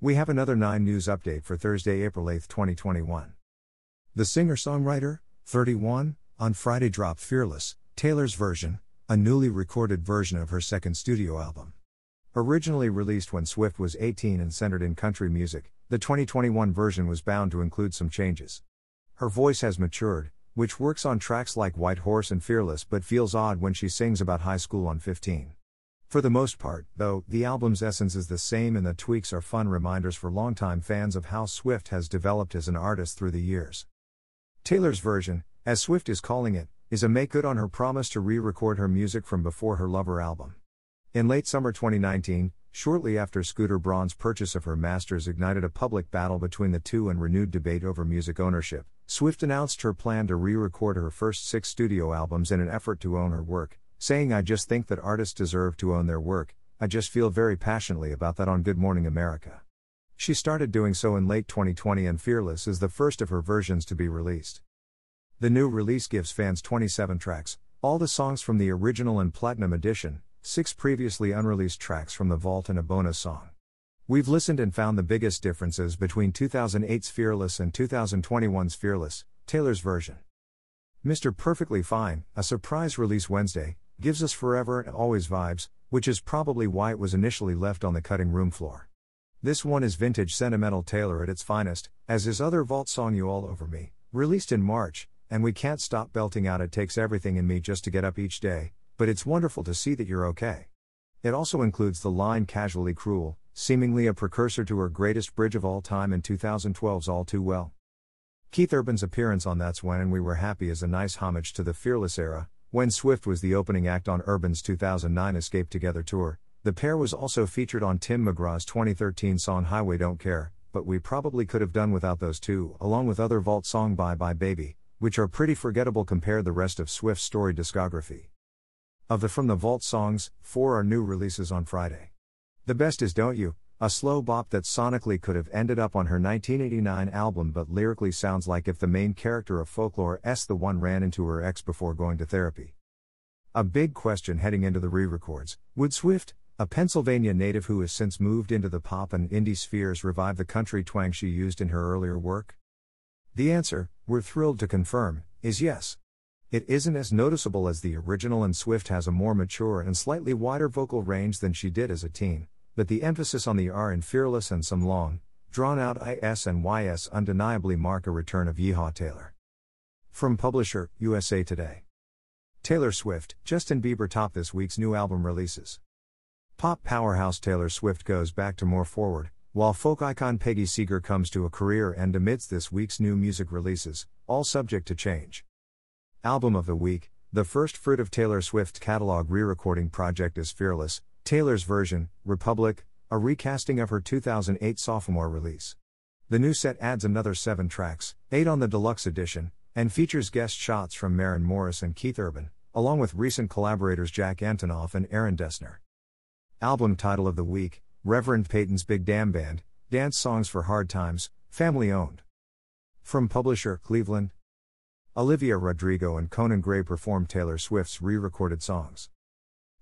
We have another 9 news update for Thursday, April 8, 2021. The singer songwriter, 31, on Friday dropped Fearless, Taylor's version, a newly recorded version of her second studio album. Originally released when Swift was 18 and centered in country music, the 2021 version was bound to include some changes. Her voice has matured, which works on tracks like White Horse and Fearless but feels odd when she sings about high school on 15. For the most part, though, the album's essence is the same and the tweaks are fun reminders for longtime fans of how Swift has developed as an artist through the years. Taylor's version, as Swift is calling it, is a make good on her promise to re record her music from before her Lover album. In late summer 2019, shortly after Scooter Braun's purchase of her masters ignited a public battle between the two and renewed debate over music ownership, Swift announced her plan to re record her first six studio albums in an effort to own her work, saying, I just think that artists deserve to own their work, I just feel very passionately about that on Good Morning America. She started doing so in late 2020, and Fearless is the first of her versions to be released. The new release gives fans 27 tracks, all the songs from the original and platinum edition, six previously unreleased tracks from the vault, and a bonus song. We've listened and found the biggest differences between 2008's Fearless and 2021's Fearless, Taylor's version. Mr. Perfectly Fine, a surprise release Wednesday, gives us forever and always vibes, which is probably why it was initially left on the cutting room floor. This one is vintage sentimental Taylor at its finest, as is other vault song You All Over Me, released in March, and we can't stop belting out It Takes Everything in Me just to get up each day, but it's wonderful to see that you're okay. It also includes the line Casually Cruel, seemingly a precursor to her greatest bridge of all time in 2012's All Too Well. Keith Urban's appearance on That's When and We Were Happy is a nice homage to the Fearless era, when Swift was the opening act on Urban's 2009 Escape Together tour, the pair was also featured on Tim McGraw's 2013 song Highway Don't Care, but we probably could have done without those two, along with other Vault song Bye Bye Baby, which are pretty forgettable compared to the rest of Swift's story discography. Of the From the Vault songs, four are new releases on Friday. The best is Don't You, a slow bop that sonically could have ended up on her 1989 album but lyrically sounds like if the main character of Folklore S the one ran into her ex before going to therapy. A big question heading into the re records would Swift, a Pennsylvania native who has since moved into the pop and indie spheres, revive the country twang she used in her earlier work? The answer, we're thrilled to confirm, is yes. It isn't as noticeable as the original, and Swift has a more mature and slightly wider vocal range than she did as a teen, but the emphasis on the R in Fearless and some long, drawn out IS and YS undeniably mark a return of Yeehaw Taylor. From publisher, USA Today. Taylor Swift, Justin Bieber top this week's new album releases. Pop powerhouse Taylor Swift goes back to more forward, while folk icon Peggy Seeger comes to a career end amidst this week's new music releases, all subject to change. Album of the Week The first fruit of Taylor Swift's catalog re recording project is Fearless, Taylor's version, Republic, a recasting of her 2008 sophomore release. The new set adds another seven tracks, eight on the deluxe edition, and features guest shots from Maren Morris and Keith Urban, along with recent collaborators Jack Antonoff and Aaron Dessner. Album title of the week Reverend Peyton's Big Damn Band, Dance Songs for Hard Times, family owned. From publisher Cleveland. Olivia Rodrigo and Conan Gray performed Taylor Swift's re recorded songs.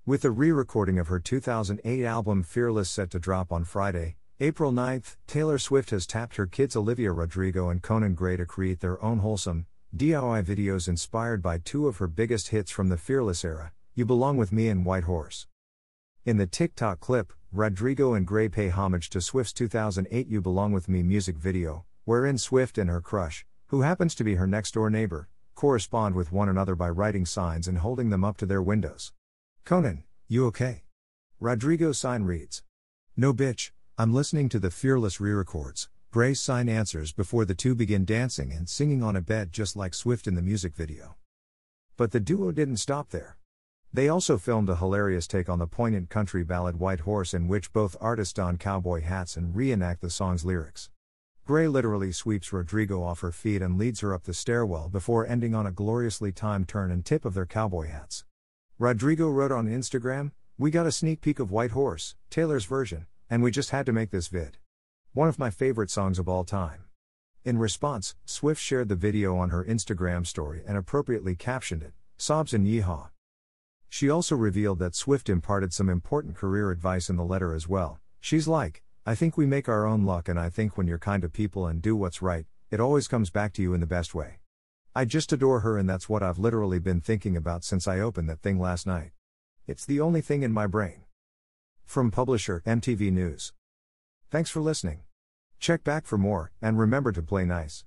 With the re recording of her 2008 album Fearless set to drop on Friday, April 9th, Taylor Swift has tapped her kids Olivia Rodrigo and Conan Gray to create their own wholesome, DIY videos inspired by two of her biggest hits from the Fearless era You Belong With Me and White Horse. In the TikTok clip, Rodrigo and Gray pay homage to Swift's 2008 You Belong With Me music video, wherein Swift and her crush, who happens to be her next door neighbor, correspond with one another by writing signs and holding them up to their windows. Conan, you okay? Rodrigo's sign reads No bitch, I'm listening to the Fearless re records. Gray's sign answers before the two begin dancing and singing on a bed just like Swift in the music video. But the duo didn't stop there. They also filmed a hilarious take on the poignant country ballad White Horse, in which both artists don cowboy hats and reenact the song's lyrics. Gray literally sweeps Rodrigo off her feet and leads her up the stairwell before ending on a gloriously timed turn and tip of their cowboy hats. Rodrigo wrote on Instagram, We got a sneak peek of White Horse, Taylor's version, and we just had to make this vid. One of my favorite songs of all time. In response, Swift shared the video on her Instagram story and appropriately captioned it, Sobs and Yeehaw. She also revealed that Swift imparted some important career advice in the letter as well. She's like, I think we make our own luck, and I think when you're kind to people and do what's right, it always comes back to you in the best way. I just adore her, and that's what I've literally been thinking about since I opened that thing last night. It's the only thing in my brain. From publisher MTV News. Thanks for listening. Check back for more, and remember to play nice.